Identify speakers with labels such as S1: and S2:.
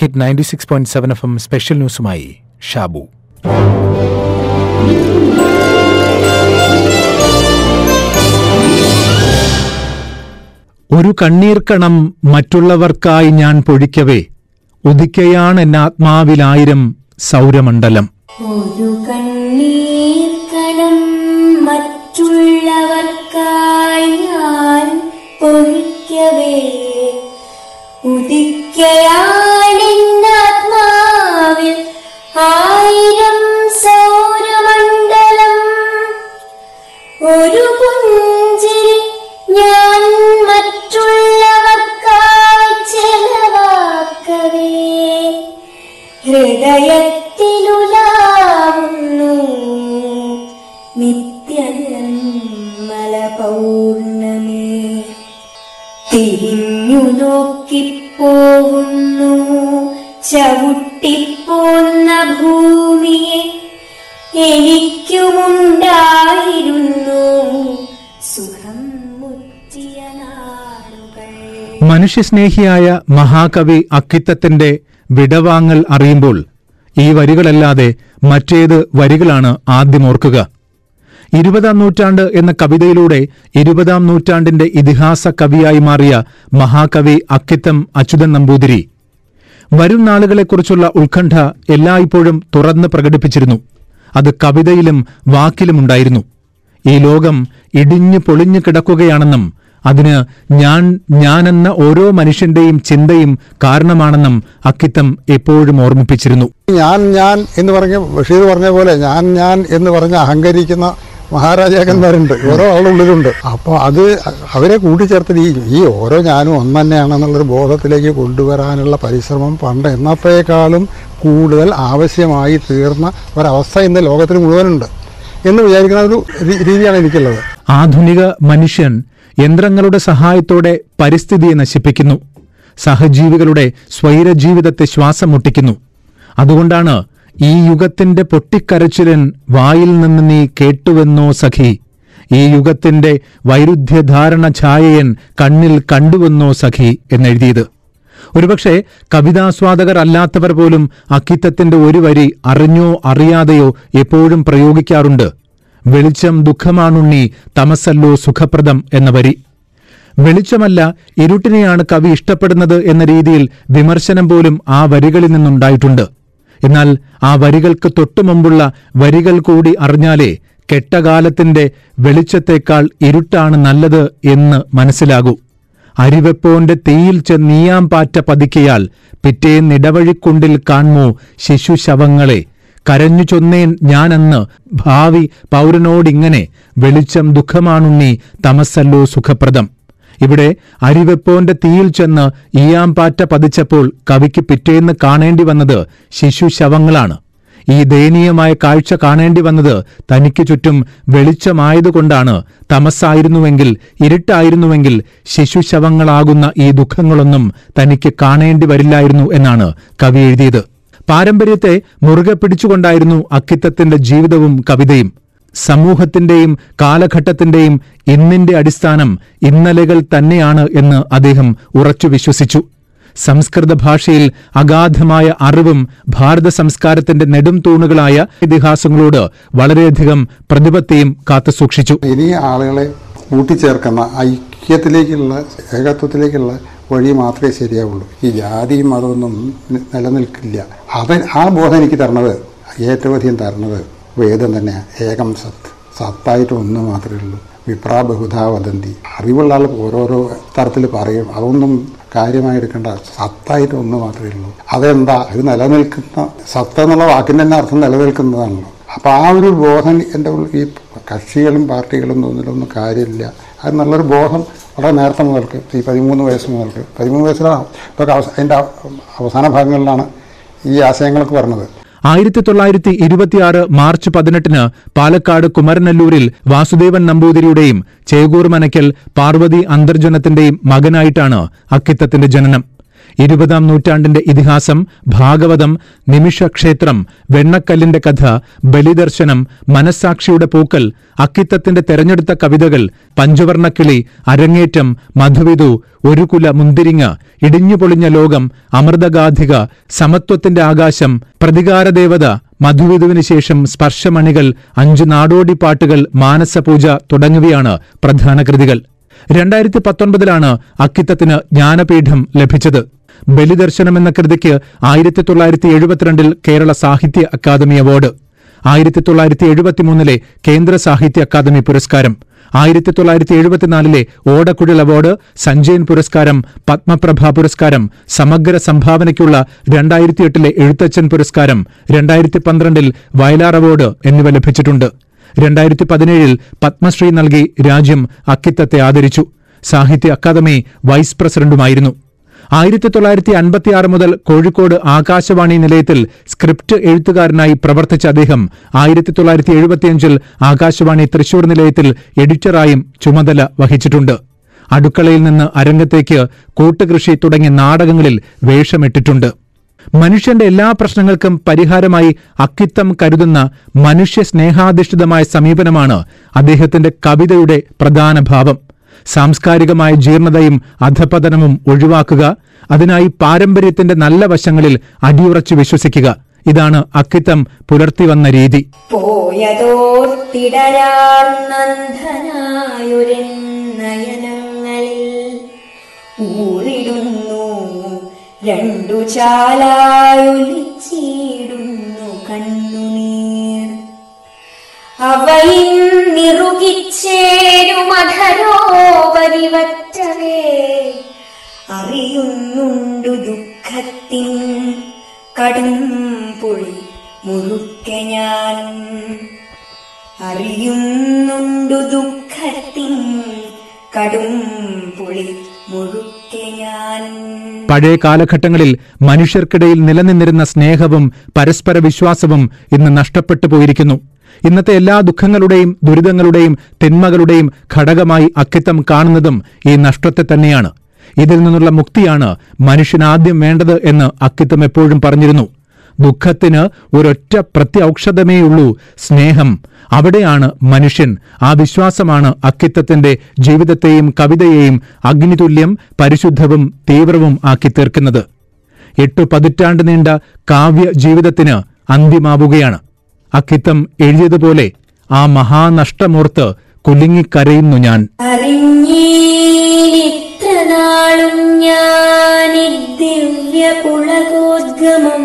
S1: Hit ninety six point seven F M special ന്യൂസുമായി Shabu
S2: ഒരു കണ്ണീർക്കണം മറ്റുള്ളവർക്കായി ഞാൻ പൊഴിക്കവേ ഉദിക്കയാണ് എന്നാത്മാവിലായിരം സൗരമണ്ഡലം.
S3: ഒരു കണ്ണീർക്കണം കണം മറ്റുള്ളവർക്കായി ഞാൻ പൊഴിക്കവേ ഉദിക്കയാണെന്നാത്മാവിൽ ഹൃദയത്തിലുലാവുന്നു നിത്യനിർമ്മല പൗർണമി. തിരിഞ്ഞു നോക്കിപ്പോകുന്നു ചവിട്ടിപ്പോന്ന ഭൂമിയെ. എനിക്കുമുണ്ടായിരുന്നു സുഖം മുറ്റിയ
S2: മനുഷ്യസ്നേഹിയായ മഹാകവി അക്കിത്തത്തിന്റെ വിടവാങ്ങൽ അറിയുമ്പോൾ ഈ വരികളല്ലാതെ മറ്റേത് വരികളാണ് ആദ്യം ഓർക്കുക. ഇരുപതാം നൂറ്റാണ്ട് എന്ന കവിതയിലൂടെ ഇരുപതാം നൂറ്റാണ്ടിന്റെ ഇതിഹാസ കവിയായി മാറിയ മഹാകവി അക്കിത്തം അച്യുതൻ നമ്പൂതിരി. വരും നാളുകളെക്കുറിച്ചുള്ള ഉത്കണ്ഠ എല്ലായ്പ്പോഴും തുറന്ന് പ്രകടിപ്പിച്ചിരുന്നു. അത് കവിതയിലും വാക്കിലുമുണ്ടായിരുന്നു ഈ ലോകം ഇടിഞ്ഞു പൊളിഞ്ഞു കിടക്കുകയാണെന്നും അതിന് ഞാൻ ഞാനെന്ന ഓരോ മനുഷ്യന്റെയും ചിന്തയും കാരണമാണെന്നും അക്കിത്തം എപ്പോഴും ഓർമ്മിപ്പിച്ചിരുന്നു.
S4: ഞാൻ ഞാൻ എന്ന് പറഞ്ഞ ബഷീർ പറഞ്ഞ പോലെ ഞാൻ ഞാൻ എന്ന് പറഞ്ഞ അഹങ്കരിക്കുന്ന മഹാരാജാക്കന്മാരുണ്ട്. ഓരോ ആളുള്ളിലുണ്ട് അപ്പോൾ അത് അവരെ കൂട്ടിച്ചേർത്ത് ഈ ഈ ഓരോ ഞാനും ഒന്ന് തന്നെയാണെന്നുള്ളൊരു ബോധത്തിലേക്ക് കൊണ്ടുവരാനുള്ള പരിശ്രമം പണ്ട് എന്നത്തേക്കാളും കൂടുതൽ ആവശ്യമായി തീർന്ന ഒരവസ്ഥ ഇന്ന് ലോകത്തിന് മുഴുവനുണ്ട് എന്ന് വിചാരിക്കുന്ന ഒരു രീതിയാണ് എനിക്കുള്ളത്.
S2: ആധുനിക മനുഷ്യൻ യന്ത്രങ്ങളുടെ സഹായത്തോടെ പരിസ്ഥിതിയെ നശിപ്പിക്കുന്നു. സഹജീവികളുടെ സ്വൈരജീവിതത്തെ ശ്വാസം മുട്ടിക്കുന്നു അതുകൊണ്ടാണ് ഈ യുഗത്തിന്റെ പൊട്ടിക്കരച്ചിലൻ വായിൽ നിന്ന് നീ കേട്ടുവെന്നോ സഖി. ഈ യുഗത്തിന്റെ വൈരുദ്ധ്യധാരണ ഛായയൻ കണ്ണിൽ കണ്ടുവെന്നോ സഖി എന്നെഴുതിയത്. ഒരുപക്ഷെ കവിതാസ്വാദകർ അല്ലാത്തവർ പോലും അക്കിത്തത്തിന്റെ ഒരു വരി അറിഞ്ഞോ അറിയാതെയോ എപ്പോഴും പ്രയോഗിക്കാറുണ്ട്. വെളിച്ചം ദുഃഖമാണുണ്ണി തമസല്ലോ സുഖപ്രദം എന്ന വരി. വെളിച്ചമല്ല ഇരുട്ടിനെയാണ് കവി ഇഷ്ടപ്പെടുന്നത് എന്ന രീതിയിൽ വിമർശനം പോലും ആ വരികളിൽ നിന്നുണ്ടായിട്ടുണ്ട്. എന്നാൽ ആ വരികൾക്ക് തൊട്ടു തൊട്ടുമുമ്പുള്ള വരികൾ കൂടി അറിഞ്ഞാലേ കെട്ടകാലത്തിന്റെ വെളിച്ചത്തേക്കാൾ ഇരുട്ടാണ് നല്ലത് എന്ന് മനസ്സിലാകൂ. അരിവെപ്പോന്റെ തീയിൽ ചെന്നീയാം പാറ്റ പതിക്കയാൽ പിറ്റേന്നിടവഴിക്കുണ്ടിൽ കാൺമോ ശിശുശവങ്ങളെ കരഞ്ഞു ചൊന്നേൻ ഞാനന്ന്. ഭാവി പൗരനോടിങ്ങനെ വെളിച്ചം ദുഃഖമാണുണ്ണി തമസല്ലോ സുഖപ്രദം. ഇവിടെ അരിവെപ്പോന്റെ തീയിൽ ചെന്ന് ഈയാമ്പാറ്റ പതിച്ചപ്പോൾ കവിക്ക് പിറ്റേന്ന് കാണേണ്ടി വന്നത് ശിശുശവങ്ങളാണ് ഈ ദയനീയമായ കാഴ്ച കാണേണ്ടി വന്നത് തനിക്ക് ചുറ്റും വെളിച്ചമായതുകൊണ്ടാണ് തമസായിരുന്നുവെങ്കിൽ ഇരുട്ടായിരുന്നുവെങ്കിൽ ശിശുശവങ്ങളാകുന്ന ഈ ദുഃഖങ്ങളൊന്നും തനിക്ക് കാണേണ്ടി വരില്ലായിരുന്നു എന്നാണ് കവി എഴുതിയത്. പാരമ്പര്യത്തെ മുറുകെ പിടിച്ചുകൊണ്ടായിരുന്നു അക്കിത്തത്തിന്റെ ജീവിതവും കവിതയും. സമൂഹത്തിന്റെയും കാലഘട്ടത്തിന്റെയും ഇന്നിന്റെ അടിസ്ഥാനം ഇന്നലകൾ തന്നെയാണ് എന്ന് അദ്ദേഹം ഉറച്ചു വിശ്വസിച്ചു. സംസ്കൃത ഭാഷയിൽ അഗാധമായ അറിവും ഭാരത സംസ്കാരത്തിന്റെ നെടും തൂണുകളായ ഇതിഹാസങ്ങളോട് വളരെയധികം പ്രതിപത്തിയും കാത്തുസൂക്ഷിച്ചു
S4: ഇനി ആളുകളെ കൂട്ടിച്ചേർക്കുന്ന ഐക്യത്തിലേക്കുള്ള ഏകത്വത്തിലേക്കുള്ള വഴി മാത്രമേ ശരിയാവുള്ളൂ. ഈ ജാതിയും മതമൊന്നും നിലനിൽക്കില്ല. അവൻ ആ ബോധം എനിക്ക് തരണത് ഏറ്റവും അധികം തരണത് വേദം തന്നെയാണ് ഏകം സത്ത് സത്തായിട്ട് ഒന്ന് മാത്രമേ ഉള്ളൂ. വിപ്രാ ബഹുധാ വദന്തി. അറിവുള്ള ആൾ ഓരോരോ തരത്തിൽ പറയും. അതൊന്നും കാര്യമായി എടുക്കേണ്ട. സത്തായിട്ട് ഒന്ന് മാത്രമേ ഉള്ളൂ. അതെന്താ? അത് നിലനിൽക്കുന്ന സത്ത എന്നുള്ള വാക്കിന്റെ തന്നെ അർത്ഥം നിലനിൽക്കുന്നതാണല്ലോ. അപ്പോൾ ആ ഒരു ബോധം എന്റെ ഈ കക്ഷികളും പാർട്ടികളും തോന്നിലൊന്നും കാര്യമില്ല. അത് നല്ലൊരു ബോധം വളരെ നേരത്തെ മുതൽക്ക് ഈ പതിമൂന്ന് വയസ്സ് മുതൽക്ക്. പതിമൂന്ന് വയസ്സിലാണ് ഇതൊക്കെ അവസ അതിന്റെ അവസാന ഭാഗങ്ങളിലാണ് ഈ ആശയങ്ങളൊക്കെ പറഞ്ഞത്
S2: ആയിരത്തി തൊള്ളായിരത്തി ഇരുപത്തിയാറ് മാർച്ച് പതിനെട്ടിന് പാലക്കാട് കുമരനല്ലൂരിൽ വാസുദേവൻ നമ്പൂതിരിയുടെയും ചേകൂർ മനക്കൽ പാർവതി അന്തർജനത്തിന്റെയും മകനായിട്ടാണ് അക്കിത്തത്തിന്റെ ജനനം. ഇരുപതാം നൂറ്റാണ്ടിന്റെ ഇതിഹാസം ഭാഗവതം നിമിഷക്ഷേത്രം വെണ്ണക്കല്ലിന്റെ കഥ ബലിദർശനം മനസ്സാക്ഷിയുടെ പൂക്കൽ അക്കിത്തത്തിന്റെ തെരഞ്ഞെടുത്ത കവിതകൾ പഞ്ചവർണക്കിളി അരങ്ങേറ്റം മധുവിധു ഒരു കുല മുന്തിരിങ്ങ ഇടിഞ്ഞുപൊളിഞ്ഞ ലോകം അമൃതഗാധിക സമത്വത്തിന്റെ ആകാശം പ്രതികാരദേവത മധുവിധുവിന് ശേഷം സ്പർശമണികൾ അഞ്ചു നാടോടി പാട്ടുകൾ മാനസപൂജ തുടങ്ങിയവയാണ് പ്രധാന കൃതികൾ. രണ്ടായിരത്തി പത്തൊൻപതിലാണ് അക്കിത്തത്തിന് ജ്ഞാനപീഠം ലഭിച്ചത്. ബലിദർശനം എന്ന കൃതിക്ക് ആയിരത്തി തൊള്ളായിരത്തി എഴുപത്തിരണ്ടിൽ കേരള സാഹിത്യ അക്കാദമി അവാർഡ്. ആയിരത്തി തൊള്ളായിരത്തി എഴുപത്തിമൂന്നിലെ കേന്ദ്ര സാഹിത്യ അക്കാദമി പുരസ്കാരം. ആയിരത്തി തൊള്ളായിരത്തി എഴുപത്തിനാലിലെ ഓടക്കുഴൽ അവാർഡ് സഞ്ജയൻ പുരസ്കാരം പത്മപ്രഭ പുരസ്കാരം സമഗ്ര സംഭാവനയ്ക്കുള്ള രണ്ടായിരത്തി എട്ടിലെ എഴുത്തച്ഛൻ പുരസ്കാരം രണ്ടായിരത്തി പന്ത്രണ്ടിൽ വയലാർ അവാർഡ് എന്നിവ ലഭിച്ചിട്ടുണ്ട്. രണ്ടായിരത്തി പതിനേഴിൽ പത്മശ്രീ നൽകി രാജ്യം അക്കിത്തത്തെ ആദരിച്ചു. സാഹിത്യ അക്കാദമി വൈസ് പ്രസിഡന്റുമായിരുന്നു. ആയിരത്തി തൊള്ളായിരത്തി അൻപത്തിയാറ് മുതൽ കോഴിക്കോട് ആകാശവാണി നിലയത്തിൽ സ്ക്രിപ്റ്റ് എഴുത്തുകാരനായി പ്രവർത്തിച്ച അദ്ദേഹം ആയിരത്തി തൊള്ളായിരത്തി എഴുപത്തിയഞ്ചിൽ ആകാശവാണി തൃശൂർ നിലയത്തിൽ എഡിറ്ററായും ചുമതല വഹിച്ചിട്ടുണ്ട്. അടുക്കളയിൽ നിന്ന് അരങ്ങത്തേക്ക് കൂട്ടുകൃഷി തുടങ്ങിയ നാടകങ്ങളിൽ വേഷമിട്ടിട്ടുണ്ട്. മനുഷ്യന്റെ എല്ലാ പ്രശ്നങ്ങൾക്കും പരിഹാരമായി അക്കിത്തം കരുതുന്ന മനുഷ്യ സ്നേഹാധിഷ്ഠിതമായ സമീപനമാണ് അദ്ദേഹത്തിന്റെ കവിതയുടെ പ്രധാന ഭാവം. സാംസ്കാരികമായ ജീർണതയും അധപതനവും ഒഴിവാക്കുക അതിനായി പാരമ്പര്യത്തിന്റെ നല്ല വശങ്ങളിൽ അടിയുറച്ചു വിശ്വസിക്കുക. ഇതാണ് അക്കിത്തം പുലർത്തി
S3: വന്ന രീതി രണ്ടു ചാലായൊലിച്ചിടുന്നു കണ്ണുനീർ. അവയിൻ നിറുകിച്ചേരുമധരോ വച്ചവേ അറിയുന്നുണ്ടു ദുഃഖത്തിൻ കടും പൊളി മുറുക്കെ ഞാനും അറിയുന്നുണ്ടു ദുഃഖത്തിൻ കടും പൊളി
S2: പഴയ കാലഘട്ടങ്ങളിൽ മനുഷ്യർക്കിടയിൽ നിലനിന്നിരുന്ന സ്നേഹവും പരസ്പര വിശ്വാസവും ഇന്ന് നഷ്ടപ്പെട്ടു പോയിരിക്കുന്നു. ഇന്നത്തെ എല്ലാ ദുഃഖങ്ങളുടെയും ദുരിതങ്ങളുടെയും തിന്മകളുടെയും ഘടകമായി അക്കിത്തം കാണുന്നതും ഈ നഷ്ടത്തെ തന്നെയാണ്. ഇതിൽ നിന്നുള്ള മുക്തിയാണ് മനുഷ്യനാദ്യം വേണ്ടത് എന്ന് അക്കിത്തം എപ്പോഴും പറഞ്ഞിരുന്നു. ദുഃഖത്തിന് ഒരൊറ്റ പ്രത്യൗഷധമേയുള്ളൂ സ്നേഹം. അവിടെയാണ് മനുഷ്യൻ. ആ വിശ്വാസമാണ് അക്കിത്തത്തിന്റെ ജീവിതത്തെയും കവിതയെയും അഗ്നിതുല്യം പരിശുദ്ധവും തീവ്രവും ആക്കി തീർക്കുന്നത്. എട്ടു പതിറ്റാണ്ട് നീണ്ട കാവ്യ ജീവിതത്തിന് അന്ത്യമാവുകയാണ്. അക്കിത്തം എഴുതിയതുപോലെ ആ മഹാനഷ്ടമോർത്ത് കുലുങ്ങിക്കരയുന്നു ഞാൻ.
S3: അറിഞ്ഞീലിത്രനാളും ഞാൻ ദിവ്യ പുളകോദ്ഗമം